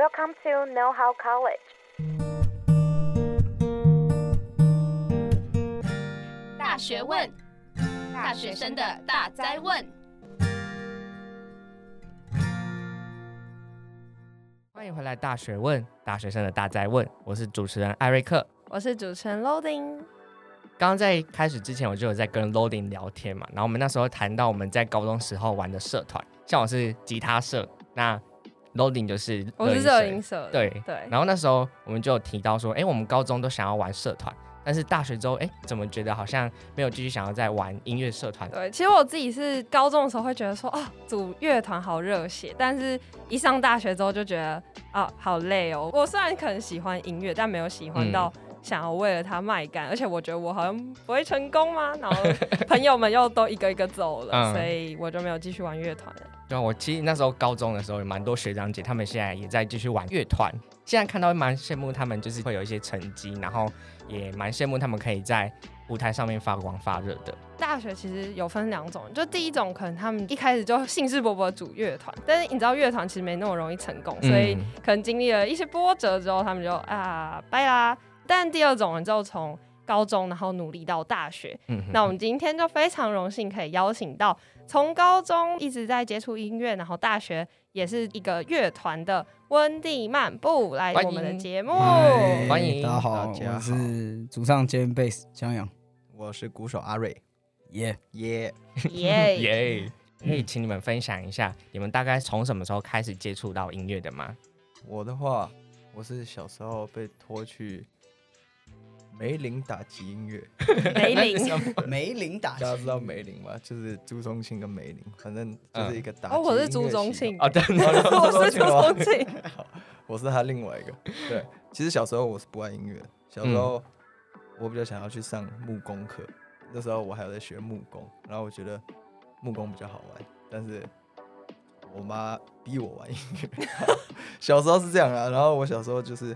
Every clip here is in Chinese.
Welcome to Know How College。大学问，大学生的大哉问。欢迎回来，《大学问》大学生的大哉问。我是主持人艾瑞克，我是主持人 Loading。刚刚在开始之前，我就有在跟 Loading 聊天嘛，然后我们那时候谈到我们在高中时候玩的社团，像我是吉他社，那 Loading 就是我是热音社，对对。然后那时候我们就有提到说，哎，我们高中都想要玩社团，但是大学之后，哎，怎么觉得好像没有继续想要再玩音乐社团？对，其实我自己是高中的时候会觉得说，哦，组乐团好热血，但是一上大学之后就觉得，啊，好累哦。我虽然可能喜欢音乐，但没有喜欢到。嗯想要为了他卖干，而且我觉得我好像不会成功吗，然后朋友们又都一个一个走了，嗯、所以我就没有继续玩乐团了。对啊，我其实那时候高中的时候有蛮多学长姐，他们现在也在继续玩乐团。现在看到蛮羡慕他们，就是会有一些成绩，然后也蛮羡慕他们可以在舞台上面发光发热的。大学其实有分两种，就第一种可能他们一开始就兴致勃勃组乐团，但是你知道乐团其实没那么容易成功，所以可能经历了一些波折之后，他们就啊拜啦。但第二种人就从高中，然后努力到大学。嗯、那我们今天就非常荣幸可以邀请到从高中一直在接触音乐，然后大学也是一个乐团的温蒂漫步来我们的节目。欢迎，大家好，我是主唱兼贝斯江阳，我是鼓手阿瑞。耶耶耶耶！可以 请你们分享一下，你们大概从什么时候开始接触到音乐的吗？我的话，我是小时候被拖去。梅林打击音乐，梅林，梅林打击，大家知道梅林吗？就是朱宗庆跟梅林，反正就是一个打击。哦，我是朱宗庆啊，对，我是朱宗庆，我是他另外一个。对，其实小时候我是不爱音乐，小时候我比较想要去上木工课，那时候我还有在学木工，然后我觉得木工比较好玩，但是我妈逼我玩音乐，小时候是这样啊，然后我小时候就是。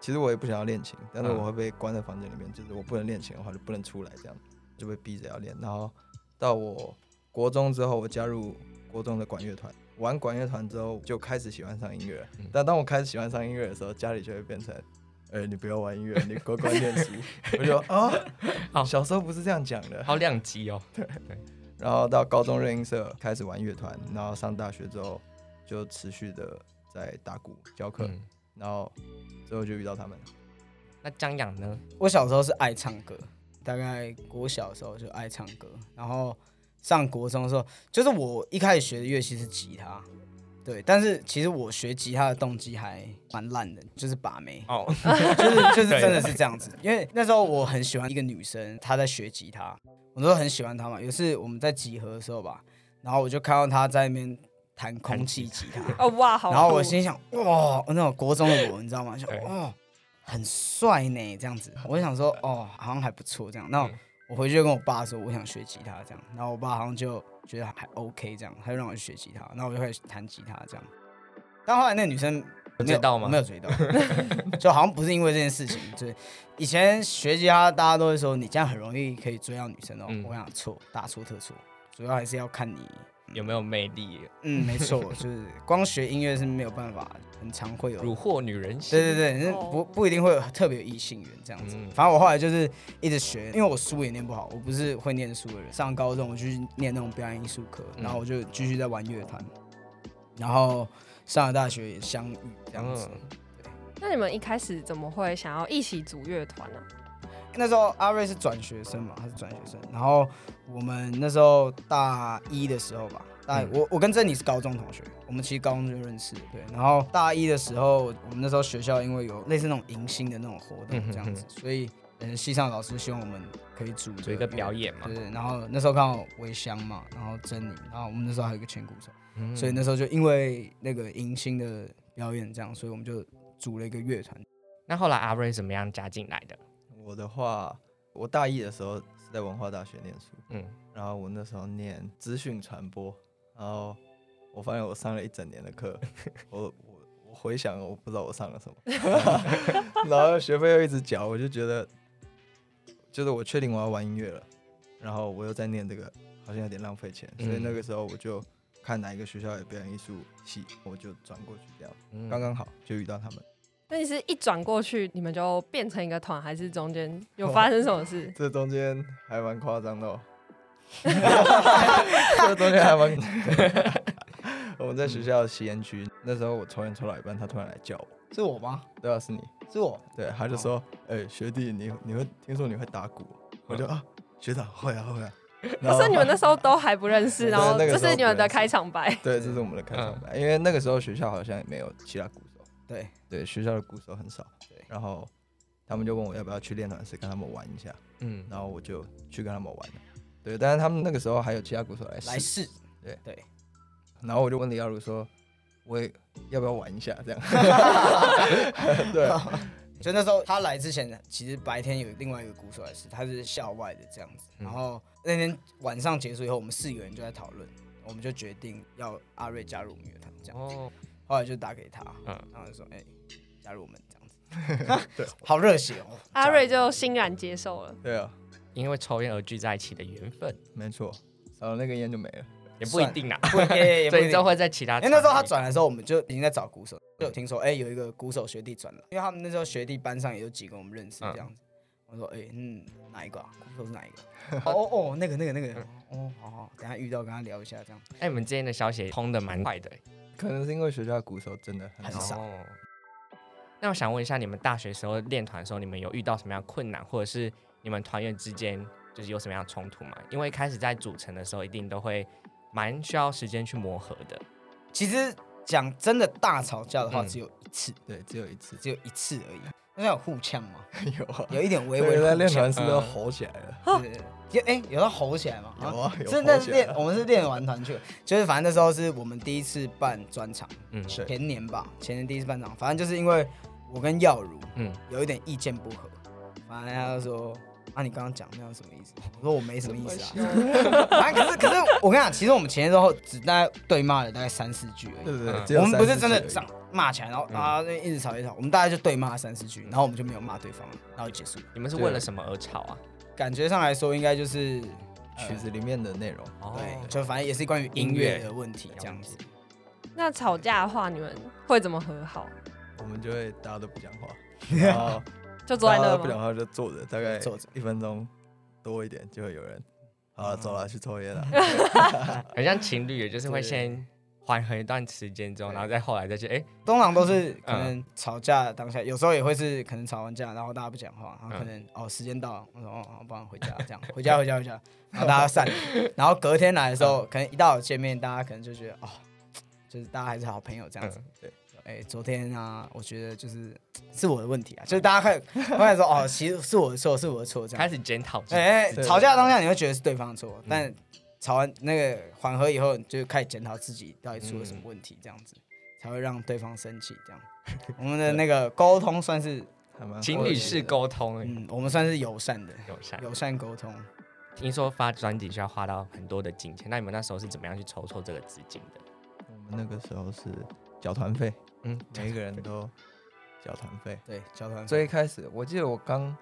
其实我也不想要练琴，但是我会被关在房间里面，嗯、就是我不能练琴的话就不能出来，这样就被逼着要练。然后到我国中之后，我加入国中的管乐团，玩管乐团之后就开始喜欢上音乐。嗯、但当我开始喜欢上音乐的时候，家里就会变成，哎、欸，你不要玩音乐，你乖乖练书。我就啊，好，小时候不是这样讲的，好两极哦。对对。然后到高中热音社开始玩乐团，然后上大学之后就持续的在打鼓教课。嗯然后最后就遇到他们了。那江阳呢？我小时候是爱唱歌，大概国小的时候就爱唱歌。然后上国中的时候，就是我一开始学的乐器是吉他，对。但是其实我学吉他的动机还蛮烂的，就是把妹。哦，就是 就是真的是这样子。因为那时候我很喜欢一个女生，她在学吉他，我都很喜欢她嘛。有一次我们在集合的时候吧，然后我就看到她在那边。弹空气吉他哦哇，好！然后我心想哇，那种国中的我，你知道吗？就哦，很帅呢，这样子。我就想说哦，好像还不错这样。那我回去就跟我爸说，我想学吉他这样。然后我爸好像就觉得还 OK 这样，他就让我去学吉他。然后我就开始弹吉他这样。但后来那个女生追到吗？没有追到，就好像不是因为这件事情。就是以前学吉他，大家都会说你这样很容易可以追到女生哦。我想错，大错特错。主要还是要看你。有没有魅力？嗯，没错，就是光学音乐是没有办法，很常会有虏获女人心。对对对，不不一定会有特别有异性缘这样子。反正我后来就是一直学，因为我书也念不好，我不是会念书的人。上高中我就去念那种表演艺术课，然后我就继续在玩乐团，然后上了大学也相遇这样子。对。那你们一开始怎么会想要一起组乐团呢？那时候阿瑞是转学生嘛，他是转学生。然后我们那时候大一的时候吧，大、嗯、我我跟珍妮是高中同学，我们其实高中就认识。对，然后大一的时候，我们那时候学校因为有类似那种迎新的那种活动这样子，嗯、哼哼所以嗯，系上老师希望我们可以组这一个表演嘛。对，然后那时候刚好维香嘛，然后珍妮，然后我们那时候还有一个前鼓手，嗯、所以那时候就因为那个迎新的表演这样，所以我们就组了一个乐团。那后来阿瑞怎么样加进来的？我的话，我大一的时候是在文化大学念书，嗯，然后我那时候念资讯传播，然后我发现我上了一整年的课，我我我回想，我不知道我上了什么，然后学费又一直缴，我就觉得，就是我确定我要玩音乐了，然后我又在念这个，好像有点浪费钱，所以那个时候我就开看哪一个学校有表演艺术系，我就转过去这样，嗯。刚刚好就遇到他们。那你是一转过去，你们就变成一个团，还是中间有发生什么事？这中间还蛮夸张的哦，这中间还蛮……我们在学校吸烟区，那时候我抽烟抽到一半，他突然来叫我，是我吗？对啊，是你，是我。对，他就说：“哎，学弟，你你会听说你会打鼓？”我就啊，学长会啊会啊。可是你们那时候都还不认识，然后这是你们的开场白。对，这是我们的开场白，因为那个时候学校好像也没有其他鼓手。对对，学校的鼓手很少。对，然后他们就问我要不要去练团室跟他们玩一下。嗯，然后我就去跟他们玩了。对，但是他们那个时候还有其他鼓手来试。来试。对对。然后我就问李耀如说：“我也要不要玩一下？”这样。对。所以那时候他来之前，其实白天有另外一个鼓手来试，他是校外的这样子。然后那天晚上结束以后，我们四个人就在讨论，我们就决定要阿瑞加入我们乐团这样子。哦。后来就打给他，嗯，然后就说：“哎，加入我们这样子。”对，好热血哦！阿瑞就欣然接受了。对啊，因为抽烟而聚在一起的缘分，没错，少了那个烟就没了。也不一定啊，不一定，所以就会在其他。因为那时候他转的时候，我们就已经在找鼓手，就有听说，哎，有一个鼓手学弟转了，因为他们那时候学弟班上也有几个我们认识这样子。我说，哎，嗯，哪一个？鼓手是哪一个？哦哦，那个那个那个，哦，好好，等下遇到跟他聊一下这样。哎，你们之间的消息通的蛮快的，可能是因为学校的鼓手真的很少。那我想问一下，你们大学时候练团的时候，你们有遇到什么样困难，或者是你们团员之间就是有什么样冲突吗？因为开始在组成的时候，一定都会。蛮需要时间去磨合的。其实讲真的，大吵架的话只有一次，对，只有一次，只有一次而已。那有互呛吗？有啊，有一点微微。的练团是不是都吼起来了？对，哎，有要吼起来吗？有啊，有。是那练，我们是练完团去，就是反正那时候是我们第一次办专场，嗯，前年吧，前年第一次办场，反正就是因为我跟耀如，嗯，有一点意见不合，反正他就说。啊，你刚刚讲那样什么意思？我说我没什么意思啊。反正可是可是我跟你讲，其实我们前前后后只大概对骂了大概三四句而已。对对对，我们不是真的这样骂起来，然后啊一直吵一直吵，我们大概就对骂三四句，然后我们就没有骂对方了，然后就结束。你们是为了什么而吵啊？感觉上来说，应该就是曲子里面的内容。对，就反正也是关于音乐的问题这样子。那吵架的话，你们会怎么和好？我们就会大家都不讲话，然后。就坐在那，不讲话就坐着，大概坐着。一分钟多一点，就会有人好了，走了去抽烟了。很像情侣，就是会先缓和一段时间之后，然后再后来再去。哎，通常都是可能吵架当下，有时候也会是可能吵完架，然后大家不讲话，然后可能哦时间到了，我说哦，不然回家这样，回家回家回家，然后大家散，然后隔天来的时候，可能一到见面，大家可能就觉得哦，就是大家还是好朋友这样子，对。哎，昨天啊，我觉得就是是我的问题啊，就是大家开始开始说哦，其实是我的错，是我的错，这样开始检讨。哎，吵架当下你会觉得是对方的错，但吵完那个缓和以后，就开始检讨自己到底出了什么问题，这样子才会让对方生气。这样，我们的那个沟通算是情侣式沟通，嗯，我们算是友善的，友善友善沟通。听说发专辑需要花到很多的金钱，那你们那时候是怎么样去筹措这个资金的？我们那个时候是缴团费。嗯，每一个人都交团费，对，交团费。最一开始，我记得我刚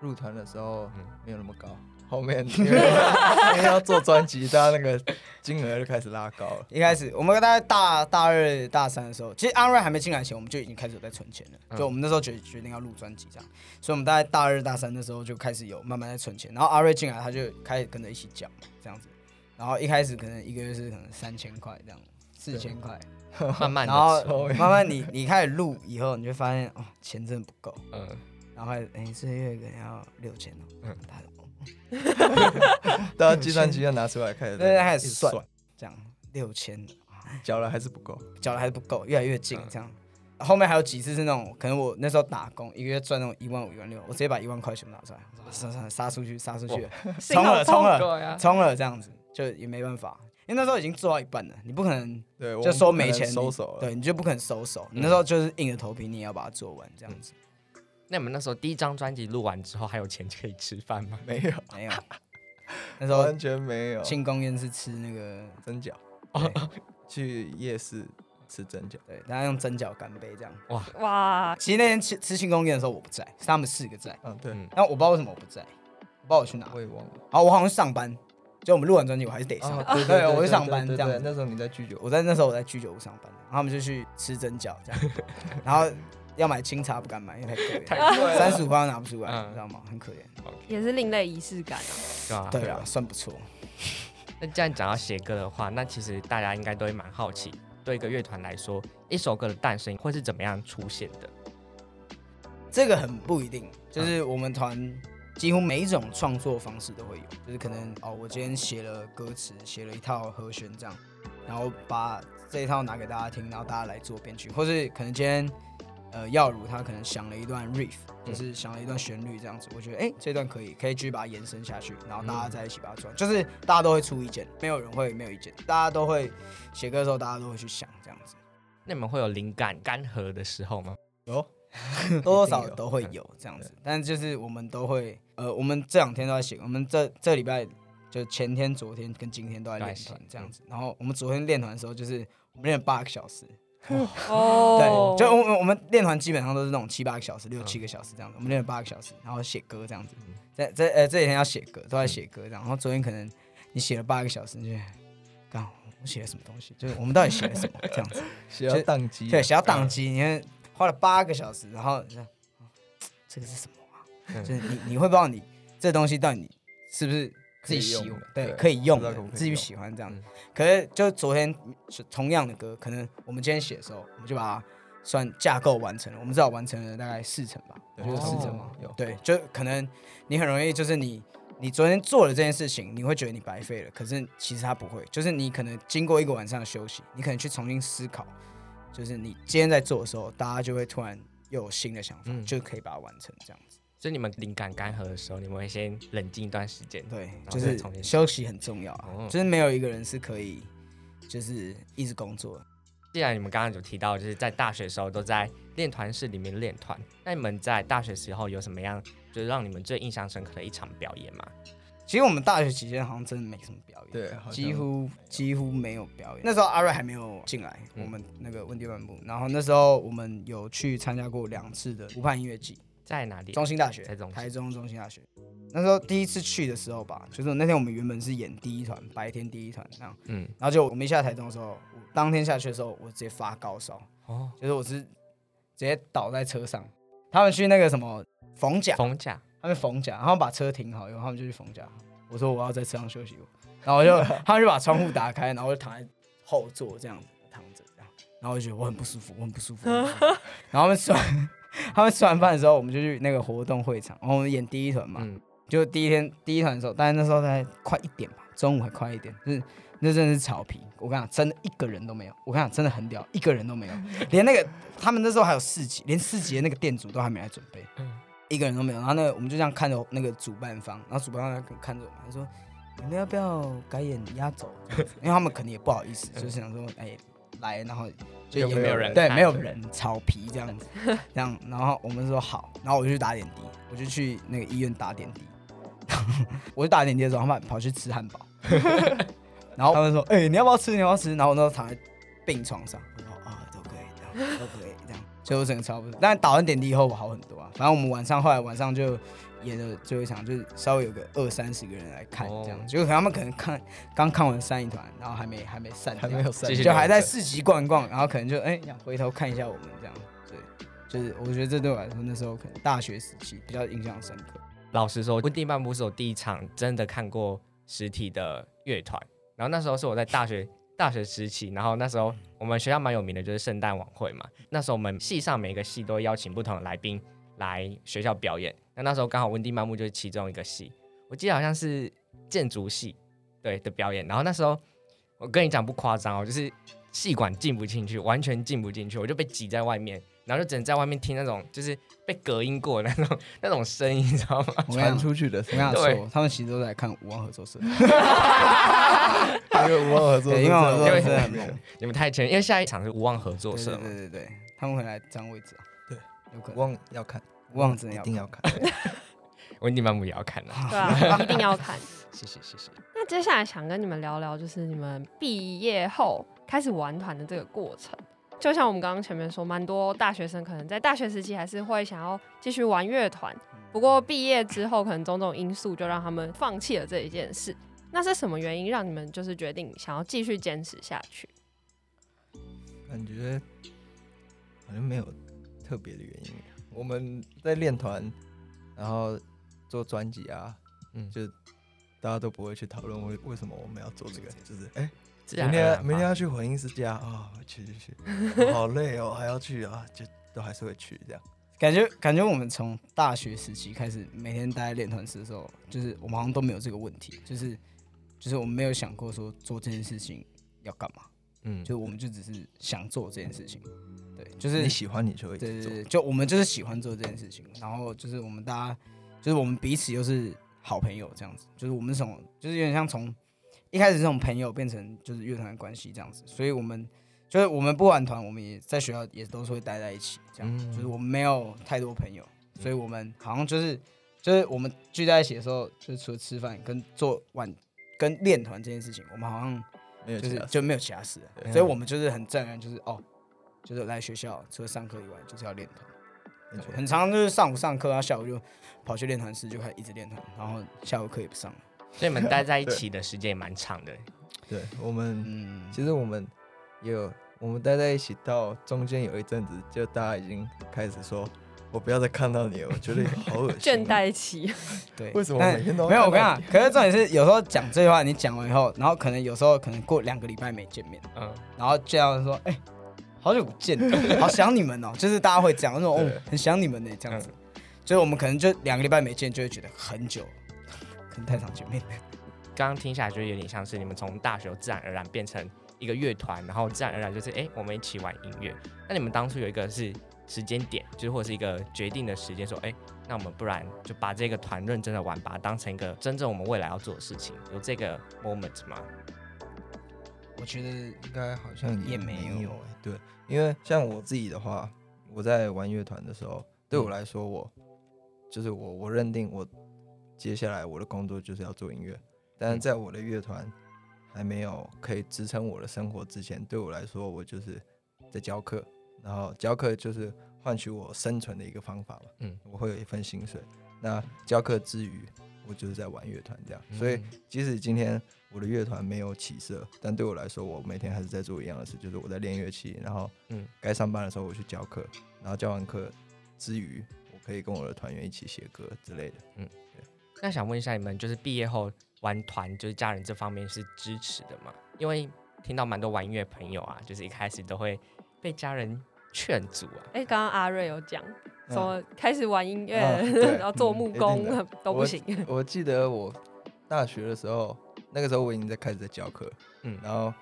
入团的时候，嗯，没有那么高。后面 因为要做专辑，大家那个金额就开始拉高了。一开始我们大概大大二、大三的时候，其实阿瑞还没进来前，我们就已经开始有在存钱了。就我们那时候决决定要录专辑这样，所以我们大概大二、大三的时候就开始有慢慢在存钱。然后阿瑞进来，他就开始跟着一起缴这样子。然后一开始可能一个月是可能三千块这样，四千块。慢慢，然后慢慢你 你开始录以后，你就发现哦，钱真的不够。嗯。然后哎，这个月可能要六千哦。嗯。大家计算机要拿出来开始。对，开始算。这样六千，缴了还是不够，缴了还是不够，越来越近这样。后面还有几次是那种，可能我那时候打工，一个月赚那种一万五、一万六，我直接把一万块全部拿出来，杀杀杀出去，杀出去，冲了冲了冲了，这样子就也没办法。因为那时候已经做到一半了，你不可能就说没钱收手了，对，你就不可能收手。你那时候就是硬着头皮，你也要把它做完这样子。那你们那时候第一张专辑录完之后，还有钱可以吃饭吗？没有，没有。那时候完全没有。庆功宴是吃那个蒸饺，去夜市吃蒸饺，对，大家用蒸饺干杯这样。哇哇！其实那天吃吃庆功宴的时候我不在，是他们四个在。嗯，对。那我不知道为什么我不在，我不知道我去哪，我也忘了。好，我好像上班。就我们录完专辑，我还是得上。哦、对，对，对，我就上班这样。那时候你在居酒，我在那时候我在居酒屋上班，然后我们就去吃蒸饺这样，然后要买清茶不敢买，因为太贵了，三十五块拿不出来，嗯、你知道吗？很可怜。也是另类仪式感啊。对啊，算不错。那既然讲到写歌的话，那其实大家应该都会蛮好奇，对一个乐团来说，一首歌的诞生会是怎么样出现的？这个很不一定，就是我们团几乎每一种创作方式都会有，就是可能哦，我今天写了歌词，写了一套和弦这样，然后把这一套拿给大家听，然后大家来做编曲，或是可能今天呃耀如他可能想了一段 riff，就是想了一段旋律这样子，我觉得哎这段可以，可以继续把它延伸下去，然后大家在一起把它做，就是大家都会出意见，没有人会没有意见，大家都会写歌的时候，大家都会去想这样子。那你们会有灵感干涸的时候吗？有。多多少都会有这样子，但就是我们都会，呃，我们这两天都在写，我们这这礼拜就前天、昨天跟今天都在练团这样子。然后我们昨天练团的时候，就是我们练了八个小时。哦，对，就我我们练团基本上都是那种七八个小时、六七个小时这样子。我们练了八个小时，然后写歌这样子。在这呃这几天要写歌，都在写歌这样。然后昨天可能你写了八个小时，你就刚好我写了什么东西？就是我们到底写了什么这样子？写到宕机，对，写到宕机，你看。花了八个小时，然后这个是什么就是你你会不知道你这东西到底是不是自己喜欢？对，可以用的，自己喜欢这样。嗯、可是就昨天是同样的歌，可能我们今天写的时候，我们就把它算架构完成了。我们至少完成了大概四成吧，有四成吗？有。对，就可能你很容易就是你你昨天做了这件事情，你会觉得你白费了。可是其实它不会，就是你可能经过一个晚上的休息，你可能去重新思考。就是你今天在做的时候，大家就会突然又有新的想法，嗯、就可以把它完成这样子。所以你们灵感干涸的时候，你们会先冷静一段时间。对，就是休息很重要啊。哦、就是没有一个人是可以，就是一直工作。既然你们刚刚有提到，就是在大学的时候都在练团室里面练团，那你们在大学时候有什么样，就是让你们最印象深刻的一场表演吗？其实我们大学期间好像真的没什么表演，对，几乎几乎没有表演。那时候阿瑞还没有进来，我们那个温蒂漫步。然后那时候我们有去参加过两次的湖畔音乐季，在哪里？中兴大学，在中台中中兴大学。那时候第一次去的时候吧，就是那天我们原本是演第一团，白天第一团那样，嗯，然后就我们一下台中的时候，当天下去的时候，我直接发高烧，哦，就是我是直接倒在车上。他们去那个什么逢甲，逢甲。他们逢甲，然后把车停好，以后他们就去逢甲。我说我要在车上休息，然后我就 他们就把窗户打开，然后我就躺在后座这样子躺着，这样，然后我就觉得我很不舒服，我很不舒服。然后他们吃完，他们吃完饭的时候，我们就去那个活动会场，然后我们演第一团嘛，嗯、就第一天第一团的时候，但是那时候才快一点吧，中午还快一点，就是那真的是草皮，我跟你讲，真的一个人都没有，我跟你讲，真的很屌，一个人都没有，连那个他们那时候还有四级，连四级的那个店主都还没来准备。嗯一个人都没有，然后那个我们就这样看着那个主办方，然后主办方看着我们，他说：“你们要不要改演压轴？” 因为他们肯定也不好意思，就是想说：“哎，来，然后就也没有人，对，没有人，草皮这样子，这样。”然后我们说好，然后我就去打点滴，我就去那个医院打点滴。我就打点滴的时候，他们跑去吃汉堡，然后他们说：“哎，你要不要吃？你要不要吃？”然后我那时候躺在病床上，我说：“啊，都可以，这样都可以，这样。”所以我整个差不多，但打完点滴以后我好很多啊。反正我们晚上后来晚上就演的最后一场，就是稍微有个二三十个人来看这样，结果他们可能看刚看完三一团，然后还没还没散，还没有散，就还在市集逛一逛，然后可能就哎想回头看一下我们这样。对，就是我觉得这对我来说那时候可能大学时期比较印象深刻。老实说，温蒂漫步是我第一场真的看过实体的乐团，然后那时候是我在大学。大学时期，然后那时候我们学校蛮有名的，就是圣诞晚会嘛。那时候我们系上每个系都邀请不同的来宾来学校表演。那那时候刚好温蒂漫步就是其中一个系，我记得好像是建筑系对的表演。然后那时候我跟你讲不夸张哦，就是戏馆进不进去，完全进不进去，我就被挤在外面。然后就只能在外面听那种就是被隔音过的那种那种声音，你知道吗？传出去的。对，他们其实都在看无望合作社。因为无望合作社，因为合作社很猛。你们太前，因为下一场是无望合作社。对对对，他们会来占位置啊。对，有可能。无望要看，无望真的一定要看。温蒂漫步也要看的。对啊，一定要看。谢谢谢谢。那接下来想跟你们聊聊，就是你们毕业后开始玩团的这个过程。就像我们刚刚前面说，蛮多大学生可能在大学时期还是会想要继续玩乐团，不过毕业之后可能种种因素就让他们放弃了这一件事。那是什么原因让你们就是决定想要继续坚持下去？感觉好像没有特别的原因。我们在练团，然后做专辑啊，嗯，就大家都不会去讨论为为什么我们要做这个，就是哎，明天明天要去混音师家啊，去去去，好累哦，还要去啊，就都还是会去这样。感觉感觉我们从大学时期开始，每天待在练团室的时候，就是我们好像都没有这个问题，就是就是我们没有想过说做这件事情要干嘛，嗯，就我们就只是想做这件事情，对，就是你喜欢你就会做，对对对，就我们就是喜欢做这件事情，然后就是我们大家就是我们彼此又是好朋友这样子，就是我们从就是有点像从一开始这种朋友变成就是乐团的关系这样子，所以我们。就是我们不玩团，我们也在学校也都是会待在一起，这样。嗯、就是我们没有太多朋友，所以我们好像就是就是我们聚在一起的时候，就是除了吃饭跟做晚跟练团这件事情，我们好像就是就没有其他事所以我们就是很自然，就是哦，就是来学校除了上课以外，就是要练团。很常就是上午上课，然后下午就跑去练团室，就开始一直练团，然后下午课也不上了。所以你们待在一起的时间也蛮长的。对我们，嗯，其实我们也有。我们待在一起到中间有一阵子，就大家已经开始说：“我不要再看到你了，我觉得好恶心。”倦怠期。对，为什么每天都没有？我跟你讲，可是重点是有时候讲这句话，你讲完以后，然后可能有时候可能过两个礼拜没见面，嗯，然后这样说：“哎、欸，好久不见，好想你们哦。”就是大家会讲那种很想你们的这样子。嗯、就是我们可能就两个礼拜没见，就会觉得很久，可能太常见面。刚刚听下来，就有点像是你们从大学自然而然变成。一个乐团，然后自然而然就是哎、欸，我们一起玩音乐。那你们当初有一个是时间点，就是或者是一个决定的时间，说哎、欸，那我们不然就把这个团认真的玩，把它当成一个真正我们未来要做的事情，有这个 moment 吗？我觉得应该好像也没有。对，因为像我自己的话，我在玩乐团的时候，对我来说我，我、嗯、就是我，我认定我接下来我的工作就是要做音乐，但是在我的乐团。还没有可以支撑我的生活之前，对我来说，我就是在教课，然后教课就是换取我生存的一个方法嘛。嗯，我会有一份薪水。那教课之余，我就是在玩乐团这样。嗯、所以，即使今天我的乐团没有起色，但对我来说，我每天还是在做一样的事，就是我在练乐器。然后，嗯，该上班的时候我去教课，然后教完课之余，我可以跟我的团员一起写歌之类的。嗯，对。那想问一下你们，就是毕业后。玩团就是家人这方面是支持的吗？因为听到蛮多玩音乐朋友啊，就是一开始都会被家人劝阻啊。哎、欸，刚刚阿瑞有讲说开始玩音乐，然后做木工、嗯、都不行我。我记得我大学的时候，那个时候我已经在开始在教课，嗯，然后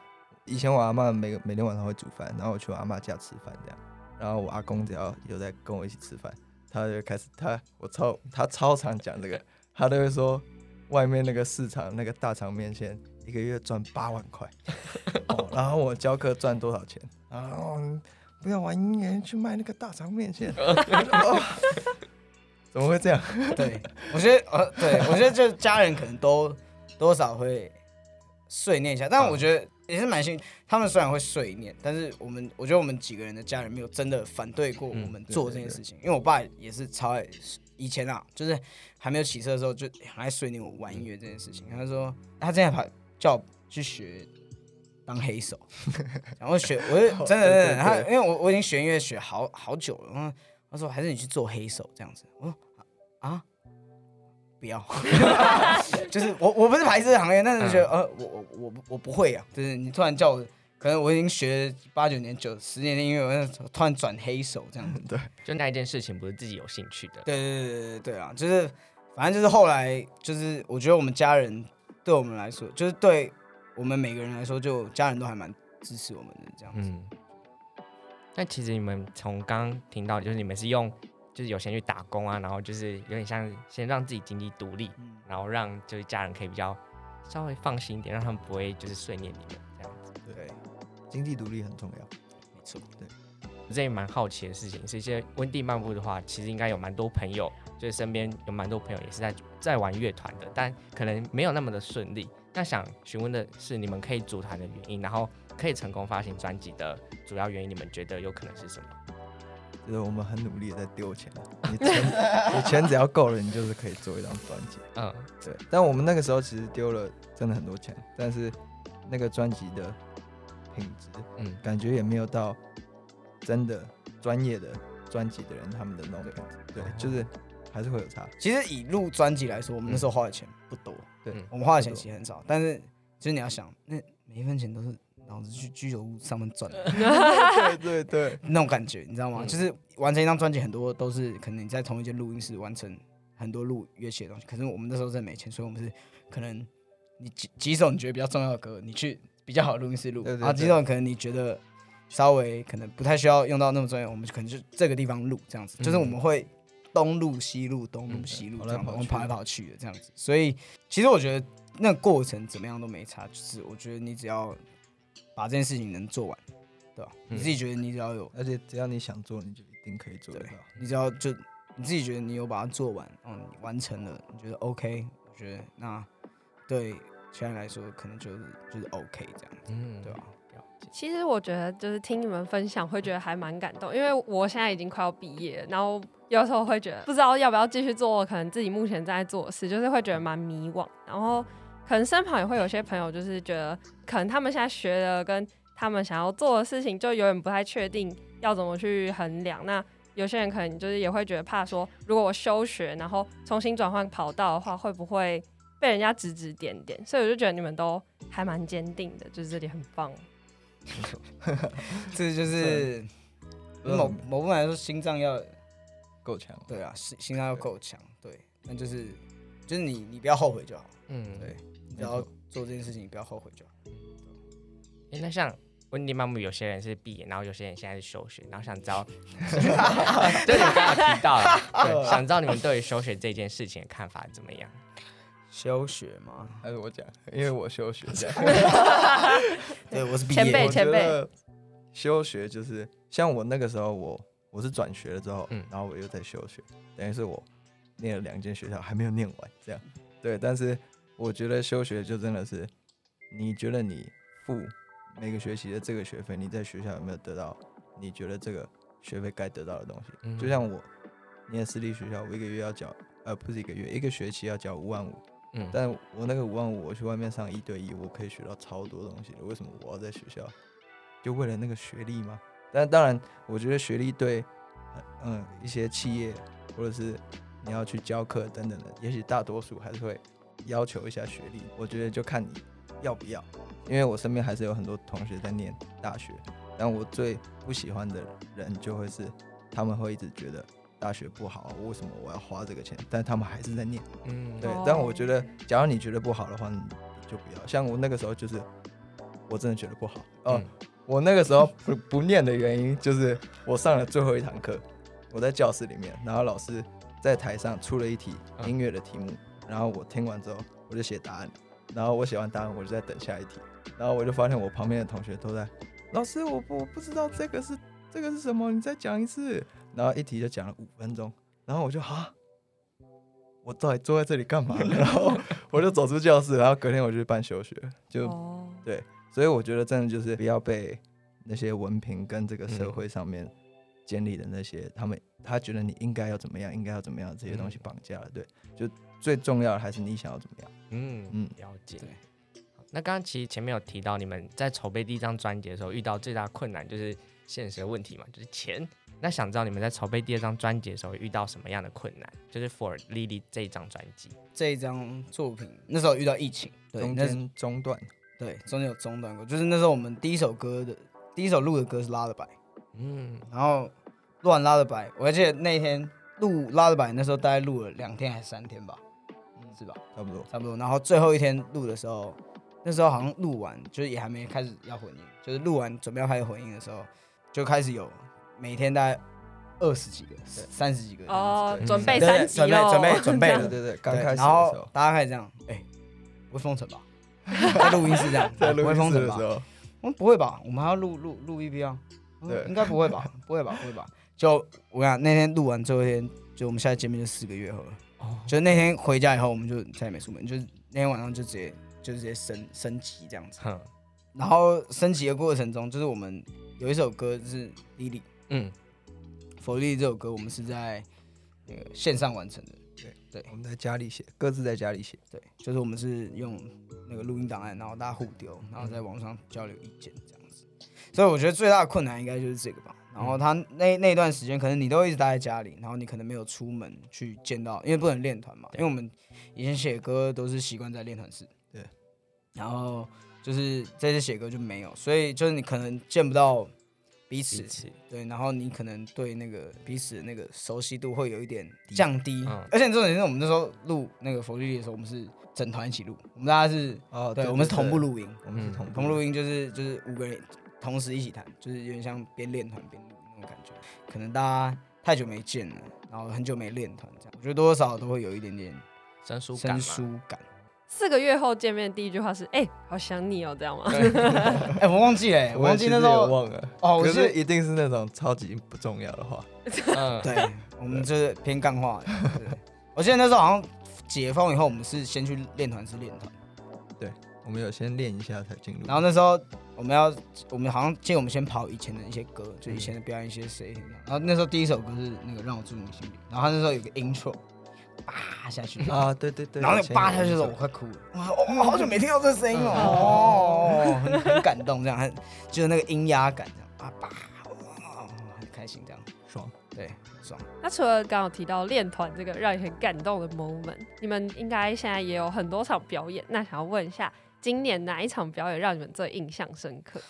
以前我阿妈每个每天晚上会煮饭，然后我去我阿妈家吃饭这样，然后我阿公只要有在跟我一起吃饭，他就开始他我超他超常讲这个，他都会说。外面那个市场那个大肠面线一个月赚八万块，哦，然后我教课赚多少钱？然后不要玩音乐去卖那个大肠面线，怎么会这样？对，我觉得呃，对我觉得就家人可能都多少会碎念一下，但我觉得也是蛮幸运。他们虽然会碎念，但是我们我觉得我们几个人的家人没有真的反对过我们做这件事情，因为我爸也是超爱。以前啊，就是还没有起色的时候，就很爱碎念我玩音乐这件事情。他说他现在跑叫我去学当黑手，然后学，我就真的真的，他因为我我已经学音乐学好好久了，然后他说还是你去做黑手这样子。我说啊，不要，就是我我不是排斥这个行业，但是觉得呃我我我我不会啊，就是你突然叫我。可能我已经学八九年、九十年的音乐，我突然转黑手这样子。对，就那一件事情不是自己有兴趣的。对对对对对啊，就是反正就是后来就是我觉得我们家人对我们来说，就是对我们每个人来说，就家人都还蛮支持我们的这样子。嗯。那其实你们从刚刚听到，就是你们是用就是有先去打工啊，然后就是有点像先让自己经济独立，嗯、然后让就是家人可以比较稍微放心一点，让他们不会就是碎念你们这样子。对。经济独立很重要，没错。对，我这也蛮好奇的事情，是一些温蒂漫步的话，其实应该有蛮多朋友，就是身边有蛮多朋友也是在在玩乐团的，但可能没有那么的顺利。那想询问的是，你们可以组团的原因，然后可以成功发行专辑的主要原因，你们觉得有可能是什么？就是我们很努力的在丢钱，你钱你钱只要够了，你就是可以做一张专辑。嗯，对。但我们那个时候其实丢了真的很多钱，但是那个专辑的品质，嗯，感觉也没有到真的专业的专辑的人他们的那种品质。对，就是还是会有差。其实以录专辑来说，我们那时候花的钱不多，对，我们花的钱其实很少，但是其实你要想，那每一分钱都是。脑子去居酒屋上面赚的，对对对，那种感觉你知道吗？嗯、就是完成一张专辑，很多都是可能你在同一间录音室完成很多录乐器的东西。可是我们那时候真的没钱，所以我们是可能你几几首你觉得比较重要的歌，你去比较好的录音室录，然后几首可能你觉得稍微可能不太需要用到那么专业，我们就可能就这个地方录这样子。就是我们会东路西路，东路西路这样，我们跑来跑去的这样子。所以其实我觉得那个过程怎么样都没差，就是我觉得你只要。把这件事情能做完，对吧？嗯、你自己觉得你只要有，而且只要你想做，你就一定可以做得到。你只要就你自己觉得你有把它做完，嗯，你完成了，你觉得 OK，我觉得那对其他人来说可能就是就是 OK 这样子，嗯，对吧？其实我觉得就是听你们分享会觉得还蛮感动，因为我现在已经快要毕业，然后有时候会觉得不知道要不要继续做，可能自己目前正在做的事，就是会觉得蛮迷惘，然后。可能身旁也会有些朋友，就是觉得可能他们现在学的跟他们想要做的事情，就有点不太确定要怎么去衡量。那有些人可能就是也会觉得怕说，如果我休学，然后重新转换跑道的话，会不会被人家指指点点？所以我就觉得你们都还蛮坚定的，就是这里很棒。这就是某某部分来说，心脏要够强。对啊，心心脏要够强。对，那就是就是你你不要后悔就好。嗯，对。然后做这件事情，你不要后悔就好。哎、欸，那像温迪妈妈，有些人是毕业，然后有些人现在是休学，然后想知道 就你们刚刚提到了，对，想知道你们对于休学这件事情的看法怎么样？休学吗？还是我讲？因为我休学这样。对，我是毕业。前辈，前辈。休学就是像我那个时候我，我我是转学了之后，嗯，然后我又在休学，等于是我念了两间学校还没有念完，这样。对，但是。我觉得休学就真的是，你觉得你付每个学期的这个学费，你在学校有没有得到你觉得这个学费该得到的东西？嗯、就像我念私立学校，我一个月要缴，呃，不是一个月，一个学期要缴五万五。嗯，但我那个五万五，我去外面上一对一，我可以学到超多东西的。为什么我要在学校？就为了那个学历吗？但当然，我觉得学历对，嗯，一些企业或者是你要去教课等等的，也许大多数还是会。要求一下学历，我觉得就看你要不要，因为我身边还是有很多同学在念大学，但我最不喜欢的人就会是他们会一直觉得大学不好，为什么我要花这个钱？但他们还是在念，嗯，对。但我觉得，假如你觉得不好的话，你就不要。像我那个时候就是，我真的觉得不好。哦，嗯，我那个时候 不不念的原因就是我上了最后一堂课，我在教室里面，然后老师在台上出了一题音乐的题目。然后我听完之后，我就写答案。然后我写完答案，我就在等下一题。然后我就发现我旁边的同学都在，老师，我不我不知道这个是这个是什么，你再讲一次。然后一题就讲了五分钟。然后我就啊，我到底坐在这里干嘛？然后我就走出教室，然后隔天我就去办休学。就对，所以我觉得真的就是不要被那些文凭跟这个社会上面建立的那些他们他觉得你应该要怎么样，应该要怎么样这些东西绑架了。对，就。最重要的还是你想要怎么样？嗯嗯，了解。那刚刚其实前面有提到，你们在筹备第一张专辑的时候遇到最大困难就是现实的问题嘛，就是钱。那想知道你们在筹备第二张专辑的时候遇到什么样的困难？就是 For Lily 这一张专辑，这一张作品那时候遇到疫情，对，中间中断，对，中间有中断过。就是那时候我们第一首歌的第一首录的歌是《Lullaby》，嗯，然后录完《Lullaby》，我还记得那天录《Lullaby》那时候大概录了两天还是三天吧。是吧？差不多，差不多。然后最后一天录的时候，那时候好像录完，就是也还没开始要混音，就是录完准备要开始混音的时候，就开始有每天大概二十几个、三十几个哦，准备三准备，准备准备了，对对，刚开始。然后大家开始这样，哎，不会封城吧？在录音室这样，在不会封城吧？我们不会吧？我们还要录录录 EP 啊？对，应该不会吧？不会吧？不会吧？就我跟你讲，那天录完最后一天，就我们现在见面就四个月后了。就那天回家以后，我们就再也没出门，就是那天晚上就直接就直接升升级这样子。然后升级的过程中，就是我们有一首歌是《Lily》，嗯，《For Lily》这首歌我们是在那个线上完成的。对对，我们在家里写，各自在家里写。对，就是我们是用那个录音档案，然后大家互丢，然后在网上交流意见这样子。所以我觉得最大的困难应该就是这个吧。然后他那那段时间，可能你都一直待在家里，然后你可能没有出门去见到，因为不能练团嘛。因为我们以前写歌都是习惯在练团室。对。然后就是这次写歌就没有，所以就是你可能见不到彼此。彼此对。然后你可能对那个彼此的那个熟悉度会有一点降低。嗯。而且重点是我们那时候录那个佛利利的时候，我们是整团一起录，我们大家是哦，对，我们是同步录音。我们是同同步录音就是就是五个人同时一起弹，就是有点像边练团边录那种感觉。可能大家太久没见了，然后很久没练团，这样我觉得多多少少都会有一点点生疏感。生疏感。四个月后见面，第一句话是：“哎、欸，好想你哦，这样吗？” 哎、欸，我忘记了，我忘记那时候忘了。哦，可是一定是那种超级不重要的话。嗯，对，我们就是偏干话的。我记得那时候好像解封以后，我们是先去练团是练团。对，我们有先练一下才进入。然后那时候我们要，我们好像建议我们先跑以前的一些歌，就以前的表演一些谁。然后那时候第一首歌是那个让我住你心里。然后他那时候有个 intro。叭下去啊，对对对，然后那叭下去的时候，我快哭了。哦，好久没听到这声音了，哦，很很感动，这样，很就是那个音压感，这样啊叭，很开心，这样爽，对，爽。那除了刚刚提到练团这个让你很感动的 moment，你们应该现在也有很多场表演。那想要问一下，今年哪一场表演让你们最印象深刻？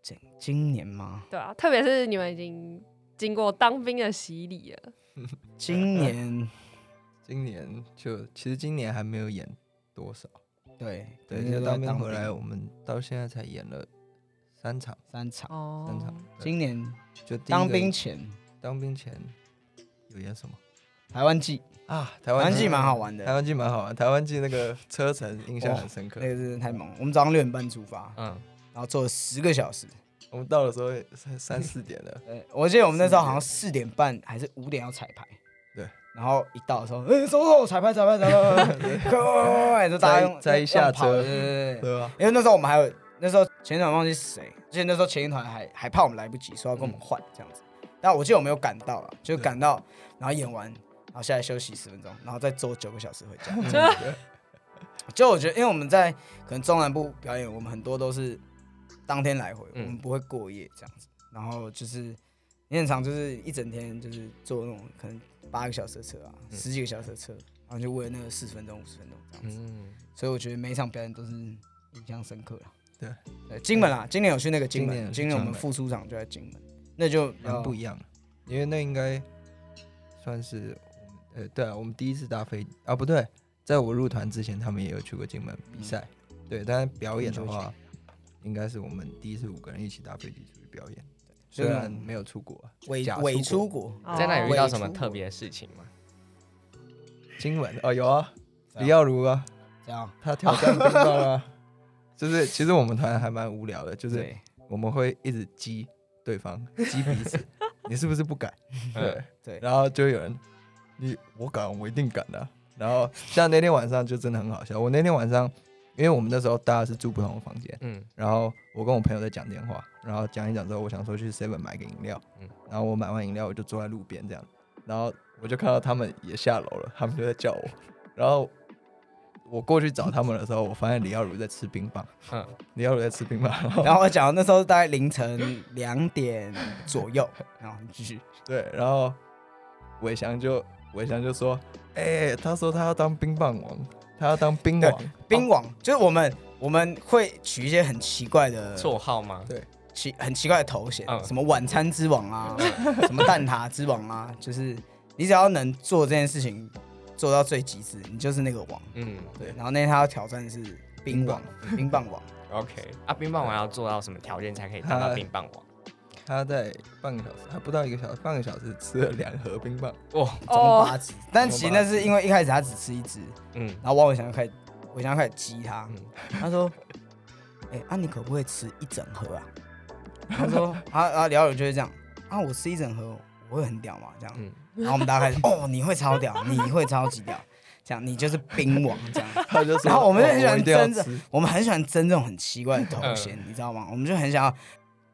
今今年吗？对啊，特别是你们已经经过当兵的洗礼了。今年。今年就其实今年还没有演多少，对对，因为当兵回来，我们到现在才演了三场，三场，哦，三场。今年就当兵前，当兵前有演什么？台湾记。啊，台湾记。蛮好玩的，台湾记蛮好玩，台湾记那个车程印象很深刻，那个真的太猛了。我们早上六点半出发，嗯，然后坐了十个小时，我们到的时候三三四点了。对，我记得我们那时候好像四点半还是五点要彩排。然后一到的时候，哎，走走，彩排彩排彩排，快快快快，就大家用再一下车，对对对？因为那时候我们还有那时候前一团忘记是谁，而且那时候前一团还还怕我们来不及，说要跟我们换这样子。但我记得我没有赶到了，就赶到，然后演完，然后下来休息十分钟，然后再坐九个小时回家。就我觉得，因为我们在可能中南部表演，我们很多都是当天来回，我们不会过夜这样子。然后就是现场就是一整天就是做那种可能。八个小时的车啊，十几个小时的车，然后就为了那个四十分钟、五十分钟这样子，嗯，所以我觉得每一场表演都是印象深刻了。对，对，金门啊，今年有去那个金门，今年我们副出场就在金门，那就蛮不一样，因为那应该算是我们，呃，对啊，我们第一次搭飞啊，不对，在我入团之前，他们也有去过金门比赛，对，但是表演的话，应该是我们第一次五个人一起搭飞机出去表演。虽然没有出国，伪伪出国，在那里遇到什么特别的事情吗？新闻哦，有啊，李耀如啊，这样？他挑战冰棒啊，就是其实我们团还蛮无聊的，就是我们会一直激对方，激彼此，你是不是不敢？对。对，然后就有人，你我敢，我一定敢的。然后像那天晚上就真的很好笑，我那天晚上。因为我们那时候大家是住不同的房间，嗯，然后我跟我朋友在讲电话，然后讲一讲之后，我想说去 Seven 买个饮料，嗯，然后我买完饮料我就坐在路边这样，然后我就看到他们也下楼了，他们就在叫我，然后我过去找他们的时候，我发现李耀如在吃冰棒，嗯，李耀如在吃冰棒，然后 我讲那时候大概凌晨两点左右，然后继续，对，然后伟翔就伟翔就说，哎、欸，他说他要当冰棒王。他要当冰王，冰王就是我们我们会取一些很奇怪的绰号吗？对，奇很奇怪的头衔，什么晚餐之王啊，什么蛋挞之王啊，就是你只要能做这件事情做到最极致，你就是那个王。嗯，对。然后那天他要挑战的是冰王，冰棒王。OK，啊，冰棒王要做到什么条件才可以当到冰棒王？他在半个小时，还不到一个小时，半个小时吃了两盒冰棒，哇，总八只。但其实那是因为一开始他只吃一只，嗯，然后王伟翔就开始，伟翔开始激他，他说，哎，啊你可不可以吃一整盒啊？他说，啊啊，聊友就是这样，啊我吃一整盒，我会很屌嘛，这样，然后我们大家开始，哦你会超屌，你会超级屌，这样你就是兵王这样，他就说，然后我们就很喜欢争这，我们很喜欢争这种很奇怪的头衔，你知道吗？我们就很想要，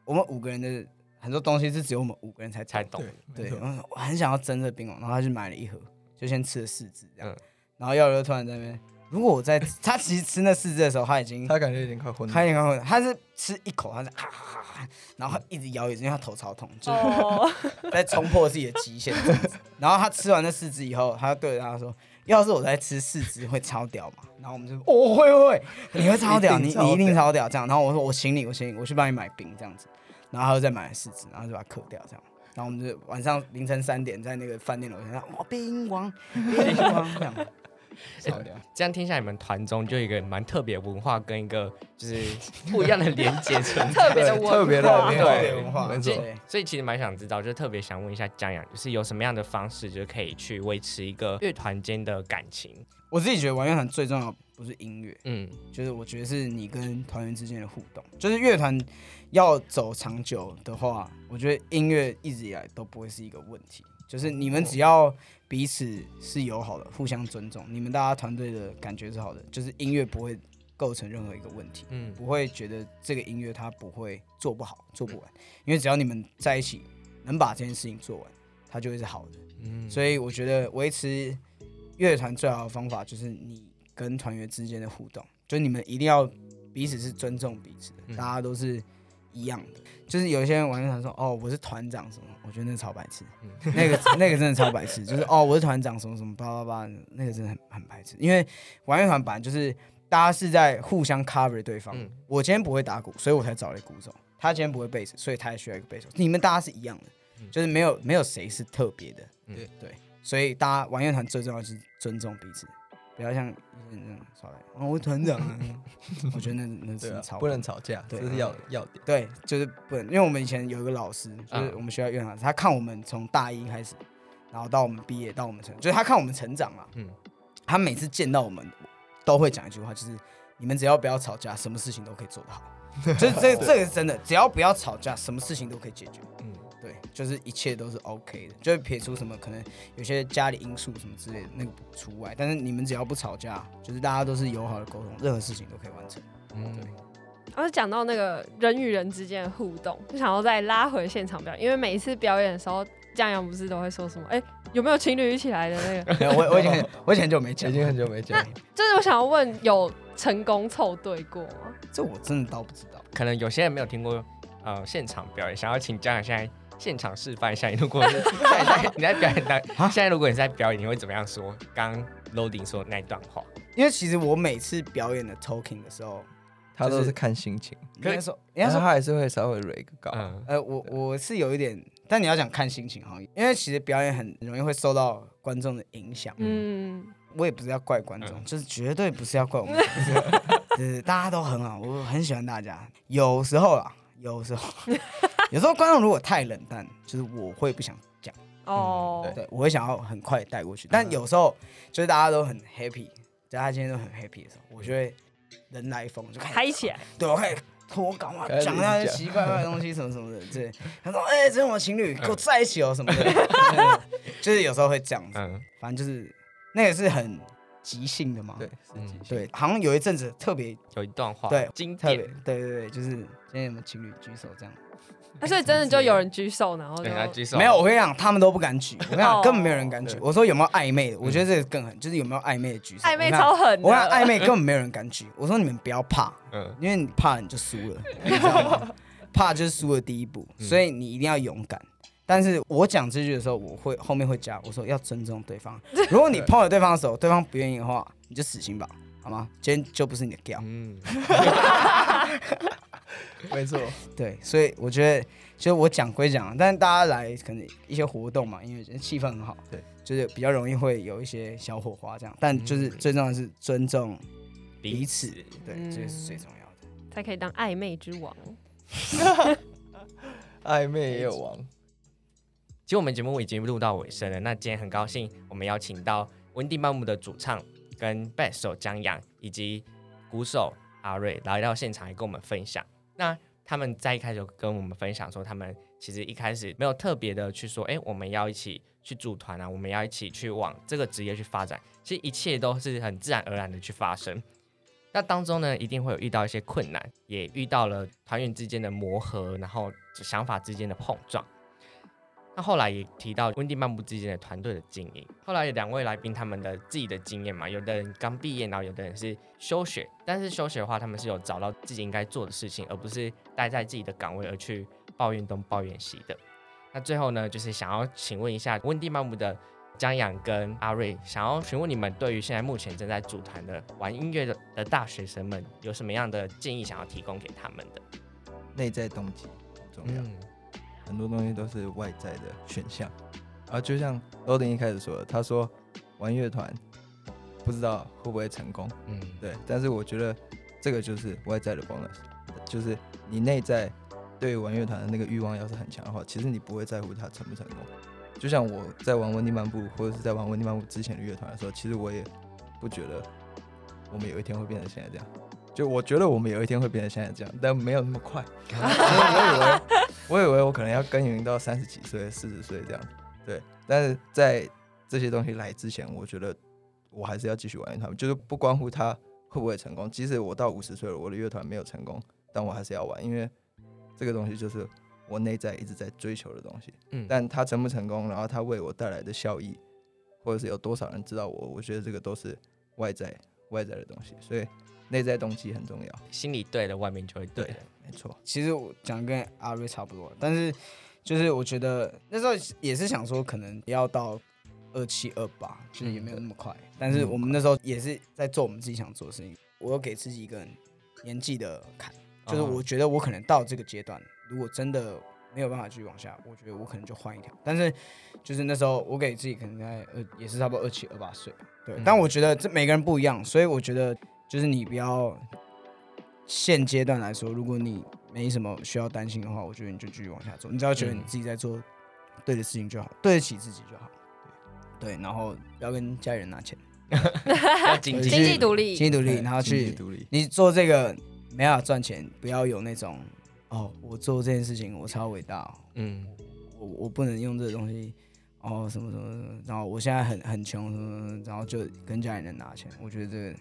我们五个人的。很多东西是只有我们五个人才才懂。对，我很想要争这兵王，然后他就买了一盒，就先吃了四只这样。嗯然后耀友突然在那边，如果我在他其实吃那四只的时候，他已经他感觉已经快昏了。他已经快昏了，他是吃一口，他是哈哈哈，然后一直摇，一直因为他头超痛，就 在冲破自己的极限这样子。然后他吃完那四只以后，他就对着他说：“要是我再吃四只，会超屌嘛？”然后我们就哦会会会，你会超屌，你你一定超屌这样。然后我说我请你，我请你，我去帮你买冰这样子。然后他就再买了四只，然后就把它嗑掉这样。然后我们就晚上凌晨三点在那个饭店楼下，哇冰王冰王这样，这样听下来，你们团中就有一个蛮特别的文化跟一个就是不一样的连接存在。特别的文化特别的特别对文化，没错对所以其实蛮想知道，就特别想问一下江阳，就是有什么样的方式，就是可以去维持一个乐团间的感情？我自己觉得玩乐团最重要不是音乐，嗯就是我觉得是你跟团员之间的互动。就是乐团要走长久的话，我觉得音乐一直以来都不会是一个问题。就是你们只要彼此是友好的，互相尊重，你们大家团队的感觉是好的，就是音乐不会构成任何一个问题，嗯不会觉得这个音乐它不会做不好、做不完，因为只要你们在一起能把这件事情做完，它就会是好的。嗯所以我觉得维持乐团最好的方法就是你跟团员之间的互动，就是你们一定要彼此是尊重彼此的，嗯大家都是一样的。就是有些人玩乐团说哦我是团长什么，我觉得那超白痴，嗯 那个那个真的超白痴，就是哦我是团长什么什么叭叭叭，那个真的很很白痴。因为玩乐团本来就是大家是在互相 cover 对方，嗯我今天不会打鼓，所以我才找了鼓手，他今天不会贝斯，所以他也需要一个贝手。你们大家是一样的，嗯就是没有没有谁是特别的。嗯对对，所以大家玩乐团最重要的是尊重彼此，不要像一些人这样耍赖。哦，我是团长啊，我觉得那那对啊是超，不能吵架，对这是要要点。对，就是不能，因为我们以前有一个老师，就是嗯我们学校乐团老师，他看我们从大一开始，然后到我们毕业，到我们成，就是他看我们成长嘛，嗯他每次见到我们都会讲一句话，就是你们只要不要吵架，什么事情都可以做得好。就是这这个是真的，只要不要吵架，什么事情都可以解决。嗯对，就是一切都是 OK 的，就是撇除什么可能有些家里因素什么之类的那个除外，但是你们只要不吵架，就是大家都是友好的沟通，任何事情都可以完成。嗯对然后讲到那个人与人之间的互动，就想要再拉回现场表演，因为每一次表演的时候，江阳不是都会说什么？哎、有没有情侣一起来的那个？我我已经很我已经很久没讲，已经很久没讲，就是我想要问，有成功凑对过吗？这我真的倒不知道。可能有些人没有听过呃现场表演，想要请江阳现在现场示范一下。如果是现 在在你在表演 现在如果你在表演，你会怎么样说？刚刚 loading 说的那一段话，因为其实我每次表演的 talking 的时候，他都是看心情，应该说，人家说，他还是会稍微蕊个高。嗯呃，我我是有一点，但你要讲看心情哈，因为其实表演很容易会受到观众的影响。嗯，我也不是要怪观众，嗯就是绝对不是要怪我们，就是大家都很好，我很喜欢大家。有时候啊，有时候，有时候观众如果太冷淡，就是我会不想讲，哦，对，我会想要很快带过去。但有时候就是大家都很 happy，大家今天都很 happy 的时候，我就会人来疯，就开始嗨起来，对，我开始脱稿嘛，讲那些奇奇怪怪的东西什么什么的。对，他说：“哎、这是我情侣，跟我在一起哦什么的。对 ”就是有时候会这样子，嗯。反正就是那个是很即兴的嘛。对，是嗯即兴对，好像有一阵子特别有一段话，对经特别典，，对对对，就是今天有没有情侣举手这样？那所以真的就有人举手，然后就对，他举手，没有，我跟你讲，他们都不敢举。我跟你讲，哦根本没有人敢举。我说有没有暧昧的？我觉得这个更狠，就是有没有暧昧的举手。暧昧超狠，我跟你讲暧昧根本没有人敢举。我说你们不要怕，嗯因为你怕你就输了，你知道吗？怕就是输的第一步，嗯所以你一定要勇敢。但是我讲这句的时候，我会后面会加，我说要尊重对方。如果你碰了对方的手，对方不愿意的话，你就死心吧，好吗？今天就不是你的 gal。嗯，没错，对，所以我觉得，就我讲归讲，但是大家来可能一些活动嘛，因为气氛很好，对，就是比较容易会有一些小火花这样。但就是最重要的是尊重彼此，对，嗯这是最重要的。才可以当暧昧之王。暧昧也有王，其实我们节目已经录到尾声了，那今天很高兴我们邀请到温蒂曼姆的主唱跟贝斯手江阳以及鼓手阿瑞来到现场来跟我们分享。那他们在一开始跟我们分享说，他们其实一开始没有特别的去说，哎，我们要一起去组团啊，我们要一起去往这个职业去发展。其实一切都是很自然而然的去发生。那当中呢，一定会有遇到一些困难，也遇到了团员之间的磨合，然后想法之间的碰撞。那后来也提到温蒂漫步之间的团队的经营。后来有两位来宾他们的自己的经验嘛，有的人刚毕业，然后有的人是休学。但是休学的话，他们是有找到自己应该做的事情，而不是待在自己的岗位而去抱怨东抱怨西的。那最后呢，就是想要请问一下温蒂漫步的江阳跟阿瑞，想要询问你们对于现在目前正在组团的玩音乐的的大学生们，有什么样的建议想要提供给他们的？内在动机很重要。嗯很多东西都是外在的选项，啊，就像 Loading 一开始说的，他说玩乐团不知道会不会成功，嗯，对，但是我觉得这个就是外在的 bonus，就是你内在对于玩乐团的那个欲望要是很强的话，其实你不会在乎它成不成功。就像我在玩温蒂漫步或者是在玩温蒂漫步之前的乐团的时候，其实我也不觉得我们有一天会变成现在这样，就我觉得我们有一天会变成现在这样，但没有那么快，我以为。我以为我可能要耕耘到三十几岁、四十岁这样，对。但是在这些东西来之前，我觉得我还是要继续玩乐团，就是不关乎他会不会成功。即使我到五十岁了，我的乐团没有成功，但我还是要玩，因为这个东西就是我内在一直在追求的东西。嗯。但他成不成功，然后他为我带来的效益，或者是有多少人知道我，我觉得这个都是外在外在的东西。所以内在动机很重要，心里对了，外面就会对。没错，其实我讲跟阿瑞差不多，但是就是我觉得那时候也是想说，可能要到二七二八，就是也没有那么快。但是我们那时候也是在做我们自己想做的事情。我有给自己一个年纪的坎，就是我觉得我可能到这个阶段，如果真的没有办法继续往下，我觉得我可能就换一条。但是就是那时候我给自己可能在二也是差不多二七二八岁，对。但我觉得这每个人不一样，所以我觉得就是你不要。现阶段来说，如果你没什么需要担心的话，我觉得你就继续往下做。你只要觉得你自己在做对的事情就好，对得起自己就好。对，然后不要跟家里人拿钱，要经济经济独立，经济独立，然后去你做这个没办法赚钱，不要有那种哦，我做这件事情我超伟大，嗯，我我不能用这个东西，哦什么什么什么，然后我现在很很穷什么什么，然后就跟家里人拿钱，我觉得这个。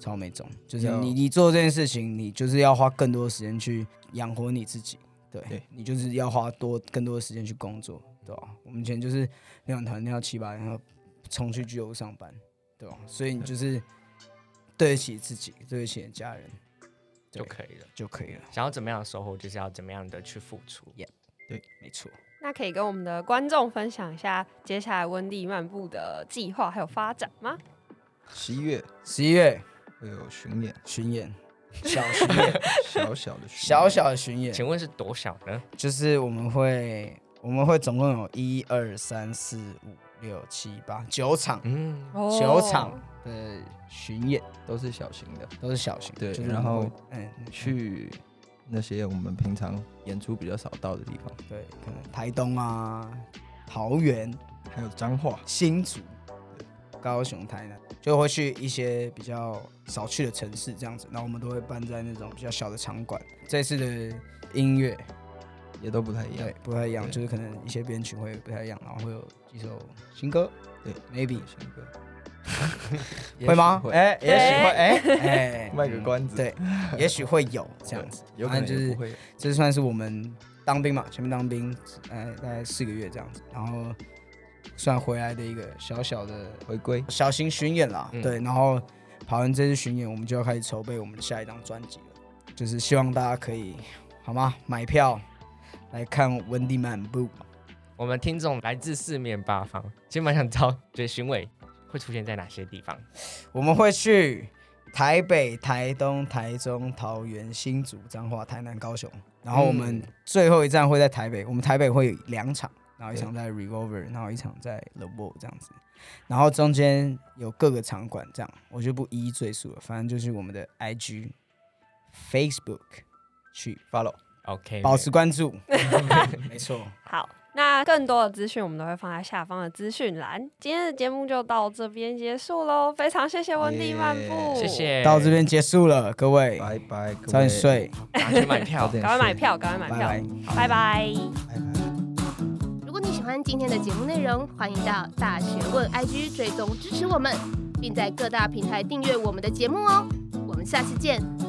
超没种，就是你你做这件事情，你就是要花更多的时间去养活你自己，对，对你就是要花多更多的时间去工作，对吧？我们以前就是练完团练到七八点，然后冲去居酒上班，对吧？所以你就是对得起自己，对得起家人就可以了，就可以了。想要怎么样的收获，就是要怎么样的去付出。Yeah, 对，没错。那可以跟我们的观众分享一下接下来温蒂漫步的计划还有发展吗？十一月，十一月。会有巡演，巡演，小巡演，小小的巡小小的巡演，请问是多小呢？就是我们会，我们会总共有一二三四五六七八九场，嗯，九场的巡演都是小型的，都是小型的，对，然后嗯，去那些我们平常演出比较少到的地方，对，可能台东啊、桃园，还有彰化、新竹。高雄、台南就会去一些比较少去的城市，这样子，然后我们都会办在那种比较小的场馆。这次的音乐也都不太一样，对，不太一样，就是可能一些编曲会不太一样，然后会有几首新歌，对，maybe。新歌，会吗？哎，也许会，哎 哎，卖个关子，对，也许会有这样子，有可能就是这算是我们当兵嘛，前面当兵，哎，大概四个月这样子，然后。算回来的一个小小的回归，小型巡演啦，嗯、对，然后跑完这次巡演，我们就要开始筹备我们的下一张专辑了，就是希望大家可以好吗？买票来看温蒂漫步。我们听众来自四面八方，其实蛮想知道，对，巡回会出现在哪些地方？我们会去台北、台东、台中、桃园、新竹、彰化、台南、高雄，然后我们最后一站会在台北，我们台北会有两场。然后一场在 Revolver，然后一场在 The Wall 这样子，然后中间有各个场馆这样，我就不一一赘述了。反正就是我们的 IG、Facebook 去 follow，OK，保持关注，没错。好，那更多的资讯我们都会放在下方的资讯栏。今天的节目就到这边结束喽，非常谢谢温蒂漫步，谢谢。到这边结束了，各位，拜拜，早点睡，赶快买票，赶快买票，赶快买票，拜拜，拜拜。喜欢今天的节目内容，欢迎到大学问 IG 追踪支持我们，并在各大平台订阅我们的节目哦。我们们下次见。